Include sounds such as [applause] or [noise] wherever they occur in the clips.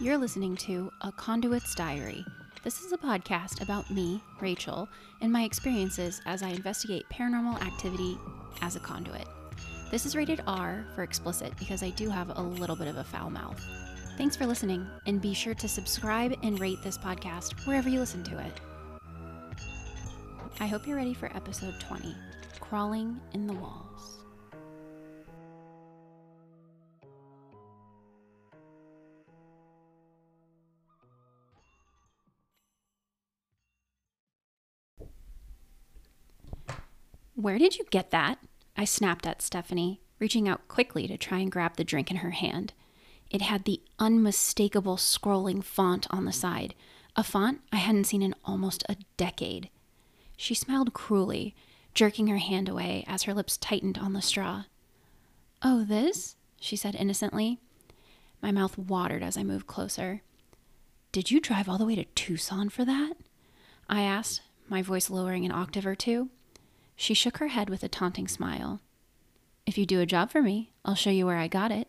You're listening to A Conduit's Diary. This is a podcast about me, Rachel, and my experiences as I investigate paranormal activity as a conduit. This is rated R for explicit because I do have a little bit of a foul mouth. Thanks for listening, and be sure to subscribe and rate this podcast wherever you listen to it. I hope you're ready for episode 20 Crawling in the Walls. Where did you get that? I snapped at Stephanie, reaching out quickly to try and grab the drink in her hand. It had the unmistakable scrolling font on the side, a font I hadn't seen in almost a decade. She smiled cruelly, jerking her hand away as her lips tightened on the straw. Oh, this? she said innocently. My mouth watered as I moved closer. Did you drive all the way to Tucson for that? I asked, my voice lowering an octave or two. She shook her head with a taunting smile. If you do a job for me, I'll show you where I got it.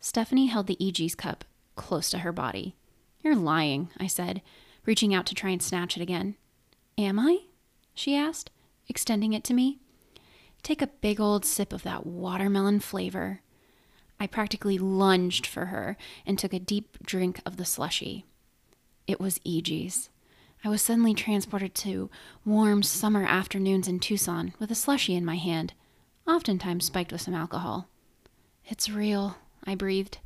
Stephanie held the Eegee's cup close to her body. You're lying, I said, reaching out to try and snatch it again. Am I? she asked, extending it to me. Take a big old sip of that watermelon flavor. I practically lunged for her and took a deep drink of the slushy. It was Eegee's. I was suddenly transported to warm summer afternoons in Tucson with a slushy in my hand, oftentimes spiked with some alcohol. It's real, I breathed.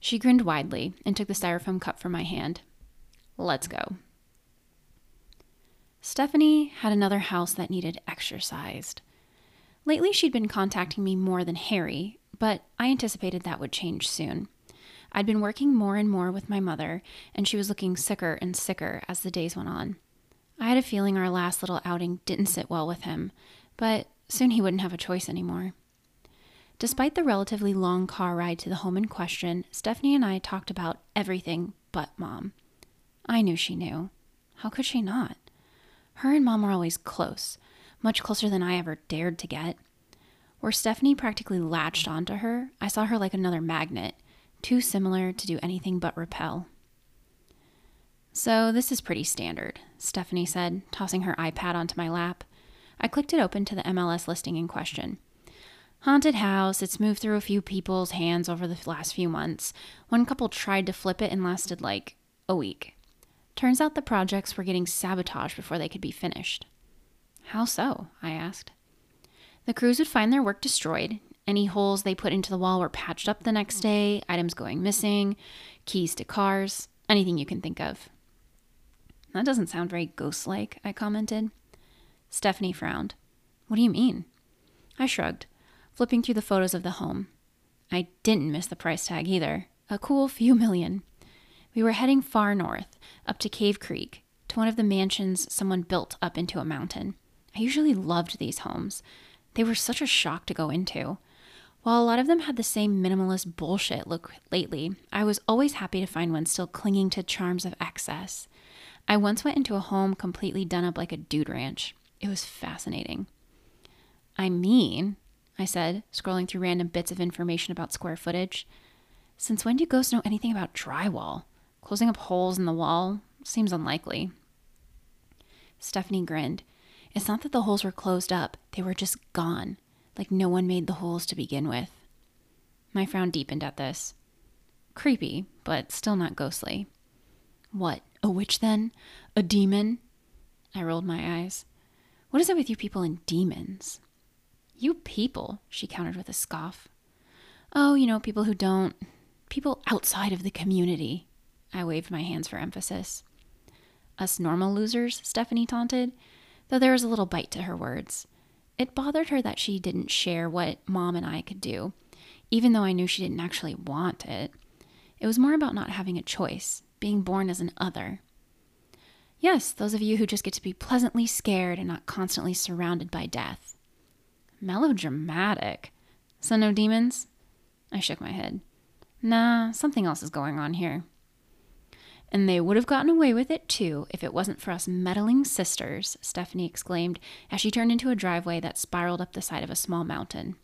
She grinned widely and took the styrofoam cup from my hand. Let's go. Stephanie had another house that needed exercised. Lately, she'd been contacting me more than Harry, but I anticipated that would change soon. I'd been working more and more with my mother, and she was looking sicker and sicker as the days went on. I had a feeling our last little outing didn't sit well with him, but soon he wouldn't have a choice anymore. Despite the relatively long car ride to the home in question, Stephanie and I talked about everything but mom. I knew she knew. How could she not? Her and mom were always close, much closer than I ever dared to get. Where Stephanie practically latched onto her, I saw her like another magnet, too similar to do anything but repel. So, this is pretty standard, Stephanie said, tossing her iPad onto my lap. I clicked it open to the MLS listing in question. Haunted house, it's moved through a few people's hands over the last few months. One couple tried to flip it and lasted like a week. Turns out the projects were getting sabotaged before they could be finished. How so? I asked. The crews would find their work destroyed. Any holes they put into the wall were patched up the next mm. day, items going missing, keys to cars, anything you can think of. That doesn't sound very ghost like, I commented. Stephanie frowned. What do you mean? I shrugged, flipping through the photos of the home. I didn't miss the price tag either. A cool few million. We were heading far north, up to Cave Creek, to one of the mansions someone built up into a mountain. I usually loved these homes. They were such a shock to go into. While a lot of them had the same minimalist bullshit look lately, I was always happy to find one still clinging to charms of excess. I once went into a home completely done up like a dude ranch. It was fascinating. I mean, I said, scrolling through random bits of information about square footage. Since when do ghosts know anything about drywall? Closing up holes in the wall seems unlikely. Stephanie grinned. It's not that the holes were closed up, they were just gone, like no one made the holes to begin with. My frown deepened at this. Creepy, but still not ghostly. What, a witch then? A demon? I rolled my eyes. What is it with you people and demons? You people, she countered with a scoff. Oh, you know, people who don't. People outside of the community. I waved my hands for emphasis. Us normal losers, Stephanie taunted, though there was a little bite to her words. It bothered her that she didn't share what mom and I could do, even though I knew she didn't actually want it. It was more about not having a choice, being born as an other. Yes, those of you who just get to be pleasantly scared and not constantly surrounded by death. Melodramatic. So, no demons? I shook my head. Nah, something else is going on here. And they would have gotten away with it too if it wasn't for us meddling sisters, Stephanie exclaimed as she turned into a driveway that spiraled up the side of a small mountain.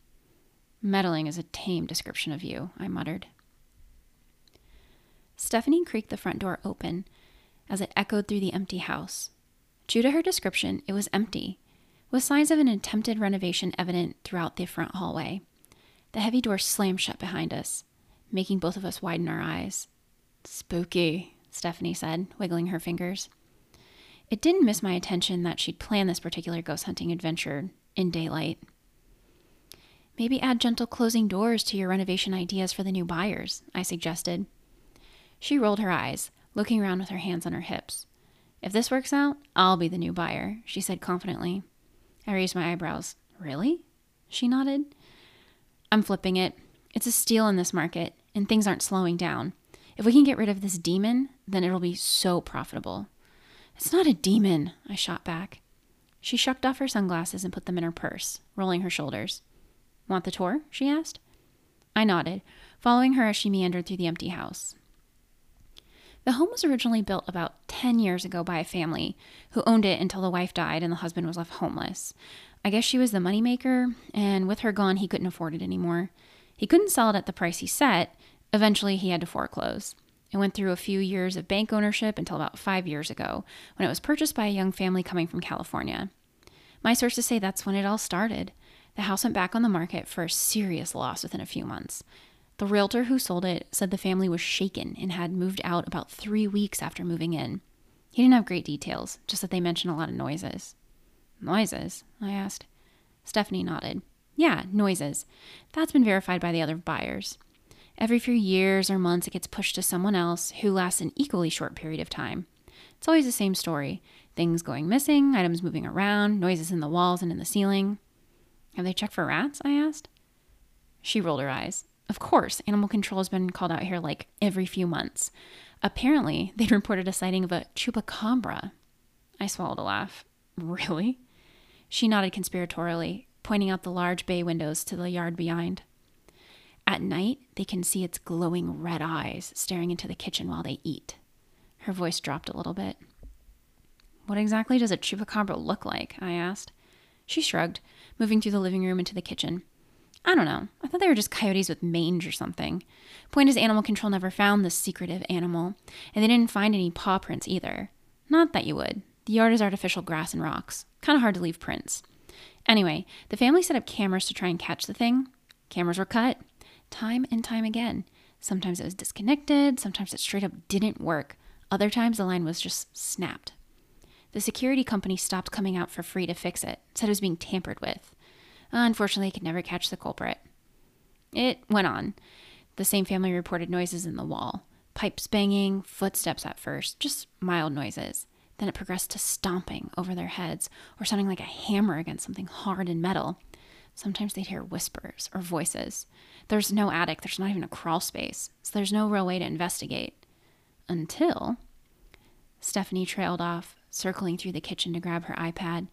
Meddling is a tame description of you, I muttered. Stephanie creaked the front door open as it echoed through the empty house. True to her description, it was empty, with signs of an attempted renovation evident throughout the front hallway. The heavy door slammed shut behind us, making both of us widen our eyes. Spooky, Stephanie said, wiggling her fingers. It didn't miss my attention that she'd planned this particular ghost hunting adventure in daylight. Maybe add gentle closing doors to your renovation ideas for the new buyers, I suggested. She rolled her eyes, looking around with her hands on her hips. If this works out, I'll be the new buyer, she said confidently. I raised my eyebrows. Really? She nodded. I'm flipping it. It's a steal in this market, and things aren't slowing down. If we can get rid of this demon, then it'll be so profitable. It's not a demon, I shot back. She shucked off her sunglasses and put them in her purse, rolling her shoulders. Want the tour? she asked. I nodded, following her as she meandered through the empty house. The home was originally built about 10 years ago by a family who owned it until the wife died and the husband was left homeless. I guess she was the moneymaker, and with her gone, he couldn't afford it anymore. He couldn't sell it at the price he set. Eventually, he had to foreclose. It went through a few years of bank ownership until about five years ago, when it was purchased by a young family coming from California. My sources say that's when it all started. The house went back on the market for a serious loss within a few months. The realtor who sold it said the family was shaken and had moved out about three weeks after moving in. He didn't have great details, just that they mentioned a lot of noises. Noises? I asked. Stephanie nodded. Yeah, noises. That's been verified by the other buyers. Every few years or months, it gets pushed to someone else who lasts an equally short period of time. It's always the same story things going missing, items moving around, noises in the walls and in the ceiling. Have they checked for rats? I asked. She rolled her eyes. Of course, animal control has been called out here like every few months. Apparently, [laughs] they'd reported a sighting of a chupacabra. I swallowed a laugh. [laughs] Really? She nodded conspiratorially, pointing out the large bay windows to the yard behind. At night, they can see its glowing red eyes staring into the kitchen while they eat. Her voice dropped a little bit. What exactly does a chupacabra look like? I asked. She shrugged, moving through the living room into the kitchen. I don't know. I thought they were just coyotes with mange or something. Point is, animal control never found this secretive animal, and they didn't find any paw prints either. Not that you would. The yard is artificial grass and rocks. Kind of hard to leave prints. Anyway, the family set up cameras to try and catch the thing. Cameras were cut. Time and time again. Sometimes it was disconnected, sometimes it straight up didn't work. Other times the line was just snapped. The security company stopped coming out for free to fix it, said it was being tampered with. Unfortunately, it could never catch the culprit. It went on. The same family reported noises in the wall pipes banging, footsteps at first, just mild noises. Then it progressed to stomping over their heads or sounding like a hammer against something hard and metal. Sometimes they'd hear whispers or voices. There's no attic, there's not even a crawl space, so there's no real way to investigate. Until Stephanie trailed off, circling through the kitchen to grab her iPad.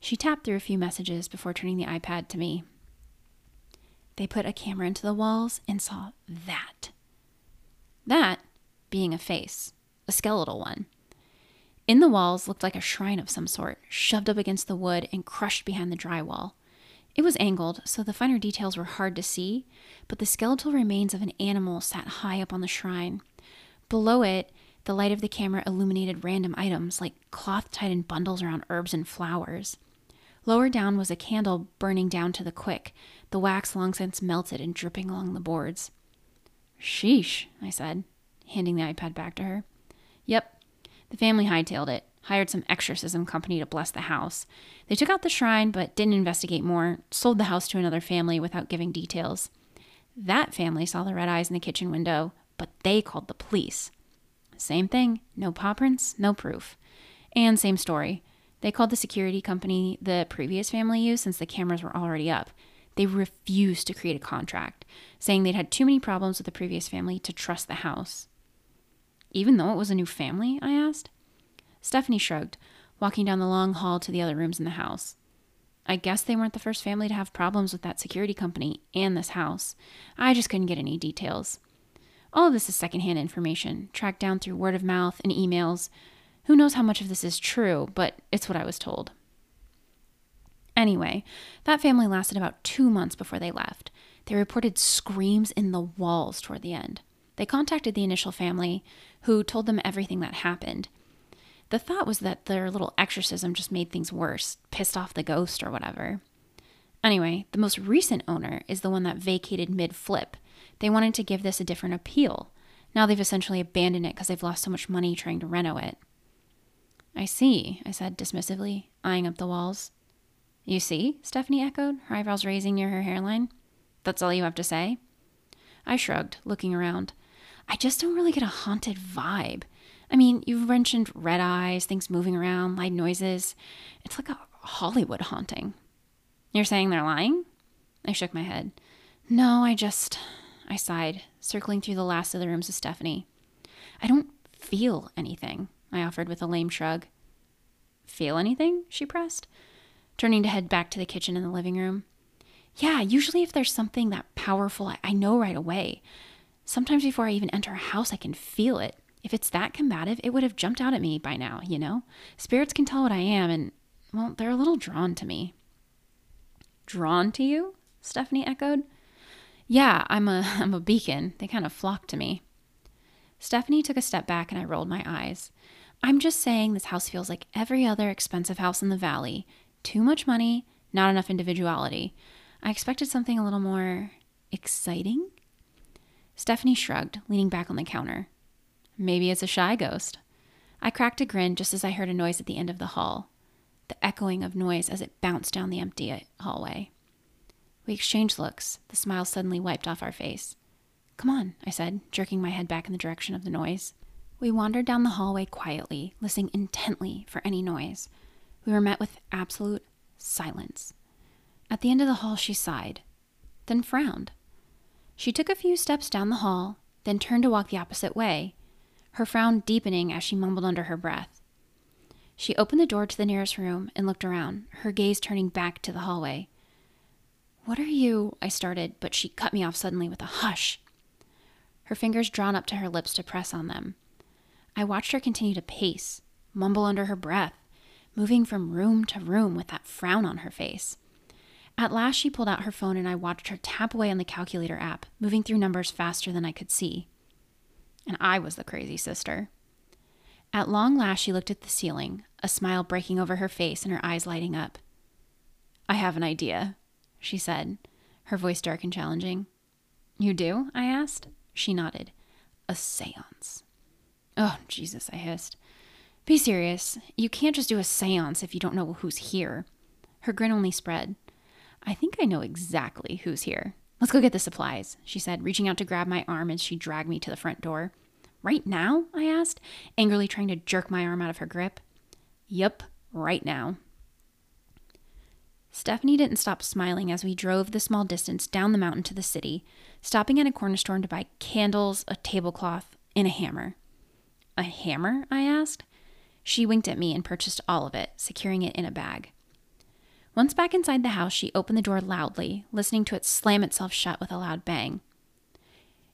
She tapped through a few messages before turning the iPad to me. They put a camera into the walls and saw that. That being a face, a skeletal one. In the walls looked like a shrine of some sort, shoved up against the wood and crushed behind the drywall. It was angled, so the finer details were hard to see, but the skeletal remains of an animal sat high up on the shrine. Below it, the light of the camera illuminated random items like cloth tied in bundles around herbs and flowers. Lower down was a candle burning down to the quick, the wax long since melted and dripping along the boards. Sheesh, I said, handing the iPad back to her. Yep, the family hightailed it, hired some exorcism company to bless the house. They took out the shrine but didn't investigate more, sold the house to another family without giving details. That family saw the red eyes in the kitchen window, but they called the police. Same thing, no paw prints, no proof. And same story. They called the security company the previous family used since the cameras were already up. They refused to create a contract, saying they'd had too many problems with the previous family to trust the house. Even though it was a new family? I asked. Stephanie shrugged, walking down the long hall to the other rooms in the house. I guess they weren't the first family to have problems with that security company and this house. I just couldn't get any details. All of this is secondhand information, tracked down through word of mouth and emails, who knows how much of this is true, but it's what I was told. Anyway, that family lasted about two months before they left. They reported screams in the walls toward the end. They contacted the initial family, who told them everything that happened. The thought was that their little exorcism just made things worse, pissed off the ghost or whatever. Anyway, the most recent owner is the one that vacated mid flip. They wanted to give this a different appeal. Now they've essentially abandoned it because they've lost so much money trying to reno it. I see, I said dismissively, eyeing up the walls. You see? Stephanie echoed, her eyebrows raising near her hairline. That's all you have to say? I shrugged, looking around. I just don't really get a haunted vibe. I mean, you've mentioned red eyes, things moving around, loud noises. It's like a Hollywood haunting. You're saying they're lying? I shook my head. No, I just. I sighed, circling through the last of the rooms with Stephanie. I don't feel anything, I offered with a lame shrug. Feel anything? she pressed, turning to head back to the kitchen and the living room. Yeah, usually if there's something that powerful, I, I know right away. Sometimes before I even enter a house, I can feel it. If it's that combative, it would have jumped out at me by now, you know? Spirits can tell what I am, and, well, they're a little drawn to me. Drawn to you? Stephanie echoed. Yeah, I'm a, [laughs] I'm a beacon. They kind of flock to me. Stephanie took a step back and I rolled my eyes. I'm just saying this house feels like every other expensive house in the valley. Too much money, not enough individuality. I expected something a little more exciting. Stephanie shrugged, leaning back on the counter. Maybe it's a shy ghost. I cracked a grin just as I heard a noise at the end of the hall, the echoing of noise as it bounced down the empty hallway. We exchanged looks, the smile suddenly wiped off our face. Come on, I said, jerking my head back in the direction of the noise. We wandered down the hallway quietly, listening intently for any noise. We were met with absolute silence. At the end of the hall, she sighed, then frowned. She took a few steps down the hall, then turned to walk the opposite way, her frown deepening as she mumbled under her breath. She opened the door to the nearest room and looked around, her gaze turning back to the hallway. What are you? I started, but she cut me off suddenly with a hush. Her fingers drawn up to her lips to press on them. I watched her continue to pace, mumble under her breath, moving from room to room with that frown on her face. At last, she pulled out her phone and I watched her tap away on the calculator app, moving through numbers faster than I could see. And I was the crazy sister. At long last, she looked at the ceiling, a smile breaking over her face and her eyes lighting up. I have an idea, she said, her voice dark and challenging. You do? I asked. She nodded. A seance. Oh, Jesus, I hissed. Be serious. You can't just do a seance if you don't know who's here. Her grin only spread. I think I know exactly who's here. Let's go get the supplies, she said, reaching out to grab my arm as she dragged me to the front door. Right now? I asked, angrily trying to jerk my arm out of her grip. Yup, right now. Stephanie didn't stop smiling as we drove the small distance down the mountain to the city, stopping at a corner store to buy candles, a tablecloth, and a hammer. A hammer? I asked. She winked at me and purchased all of it, securing it in a bag. Once back inside the house, she opened the door loudly, listening to it slam itself shut with a loud bang.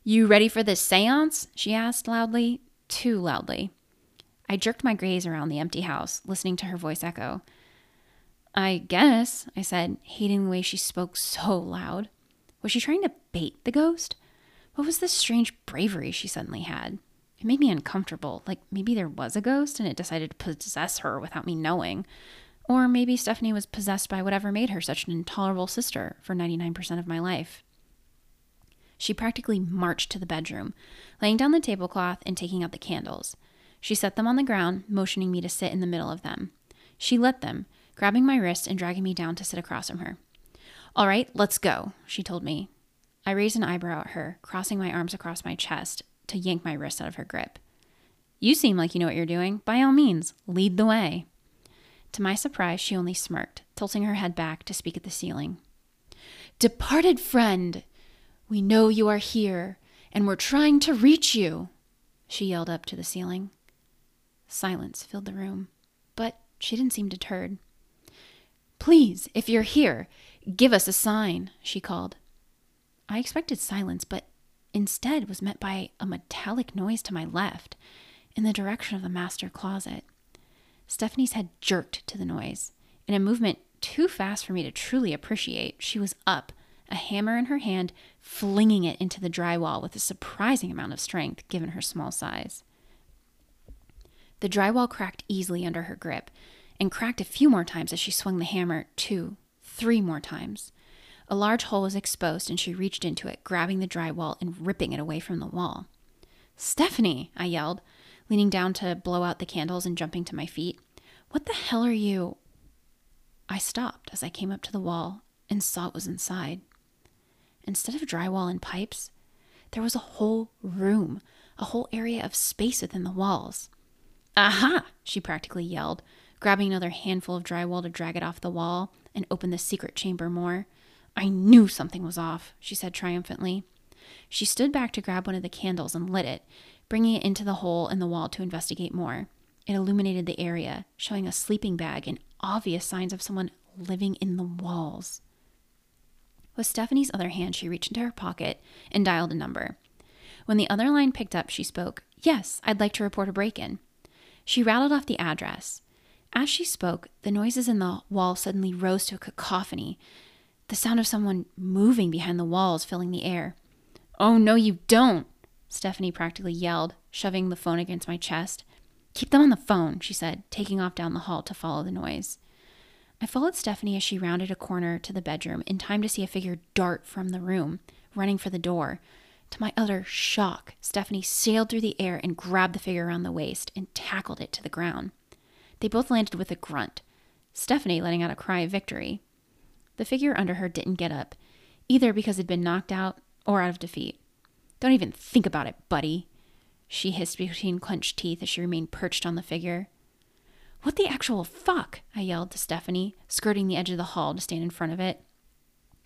You ready for this seance? she asked loudly, too loudly. I jerked my gaze around the empty house, listening to her voice echo. I guess, I said, hating the way she spoke so loud. Was she trying to bait the ghost? What was this strange bravery she suddenly had? It made me uncomfortable, like maybe there was a ghost and it decided to possess her without me knowing. Or maybe Stephanie was possessed by whatever made her such an intolerable sister for 99% of my life. She practically marched to the bedroom, laying down the tablecloth and taking out the candles. She set them on the ground, motioning me to sit in the middle of them. She lit them, grabbing my wrist and dragging me down to sit across from her. All right, let's go, she told me. I raised an eyebrow at her, crossing my arms across my chest to yank my wrist out of her grip. You seem like you know what you're doing. By all means, lead the way. To my surprise, she only smirked, tilting her head back to speak at the ceiling. Departed friend, we know you are here, and we're trying to reach you, she yelled up to the ceiling. Silence filled the room, but she didn't seem deterred. Please, if you're here, give us a sign, she called. I expected silence, but instead was met by a metallic noise to my left, in the direction of the master closet. Stephanie's head jerked to the noise. In a movement too fast for me to truly appreciate, she was up a hammer in her hand, flinging it into the drywall with a surprising amount of strength given her small size. The drywall cracked easily under her grip and cracked a few more times as she swung the hammer two, three more times. A large hole was exposed and she reached into it, grabbing the drywall and ripping it away from the wall. Stephanie, I yelled, leaning down to blow out the candles and jumping to my feet. What the hell are you? I stopped as I came up to the wall and saw what was inside. Instead of drywall and pipes, there was a whole room, a whole area of space within the walls. Aha! she practically yelled, grabbing another handful of drywall to drag it off the wall and open the secret chamber more. I knew something was off, she said triumphantly. She stood back to grab one of the candles and lit it, bringing it into the hole in the wall to investigate more. It illuminated the area, showing a sleeping bag and obvious signs of someone living in the walls. With Stephanie's other hand, she reached into her pocket and dialed a number. When the other line picked up, she spoke, Yes, I'd like to report a break in. She rattled off the address. As she spoke, the noises in the wall suddenly rose to a cacophony, the sound of someone moving behind the walls filling the air. Oh, no, you don't, Stephanie practically yelled, shoving the phone against my chest. Keep them on the phone, she said, taking off down the hall to follow the noise. I followed Stephanie as she rounded a corner to the bedroom in time to see a figure dart from the room, running for the door. To my utter shock, Stephanie sailed through the air and grabbed the figure around the waist and tackled it to the ground. They both landed with a grunt, Stephanie letting out a cry of victory. The figure under her didn't get up, either because it'd been knocked out or out of defeat. Don't even think about it, buddy, she hissed between clenched teeth as she remained perched on the figure. What the actual fuck? I yelled to Stephanie, skirting the edge of the hall to stand in front of it.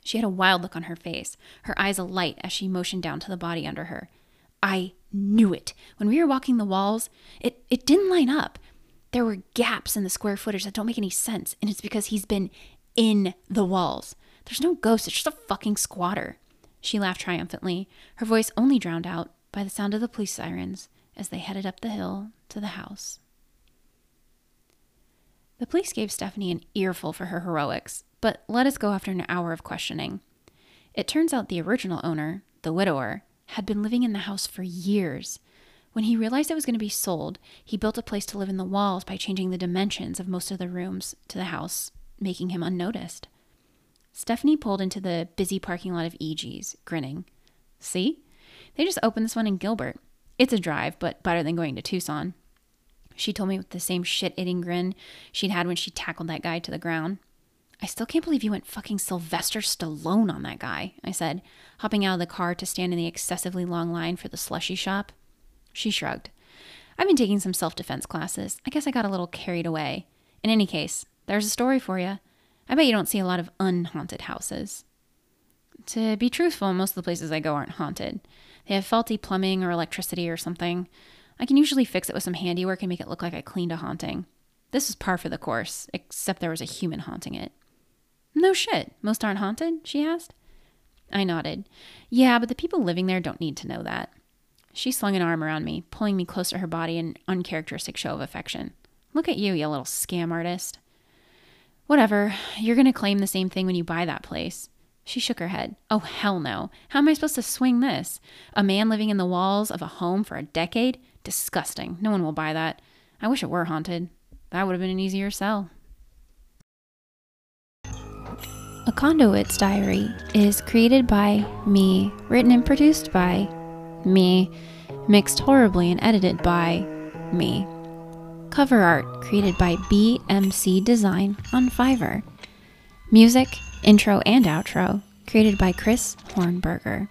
She had a wild look on her face, her eyes alight as she motioned down to the body under her. I knew it. When we were walking the walls, it, it didn't line up. There were gaps in the square footage that don't make any sense, and it's because he's been in the walls. There's no ghost, it's just a fucking squatter. She laughed triumphantly, her voice only drowned out by the sound of the police sirens as they headed up the hill to the house. The police gave Stephanie an earful for her heroics, but let us go after an hour of questioning. It turns out the original owner, the widower, had been living in the house for years. When he realized it was going to be sold, he built a place to live in the walls by changing the dimensions of most of the rooms to the house, making him unnoticed. Stephanie pulled into the busy parking lot of Eegee's, grinning. See? They just opened this one in Gilbert. It's a drive, but better than going to Tucson. She told me with the same shit eating grin she'd had when she tackled that guy to the ground. I still can't believe you went fucking Sylvester Stallone on that guy, I said, hopping out of the car to stand in the excessively long line for the slushy shop. She shrugged. I've been taking some self defense classes. I guess I got a little carried away. In any case, there's a story for you. I bet you don't see a lot of unhaunted houses. To be truthful, most of the places I go aren't haunted. They have faulty plumbing or electricity or something. I can usually fix it with some handiwork and make it look like I cleaned a haunting. This is par for the course, except there was a human haunting it. No shit. Most aren't haunted? she asked. I nodded. Yeah, but the people living there don't need to know that. She slung an arm around me, pulling me close to her body in an uncharacteristic show of affection. Look at you, you little scam artist. Whatever. You're going to claim the same thing when you buy that place. She shook her head. Oh, hell no. How am I supposed to swing this? A man living in the walls of a home for a decade? Disgusting. No one will buy that. I wish it were haunted. That would have been an easier sell. A Conduit's Diary is created by me, written and produced by me, mixed horribly and edited by me. Cover art created by BMC Design on Fiverr. Music, intro, and outro created by Chris Hornberger.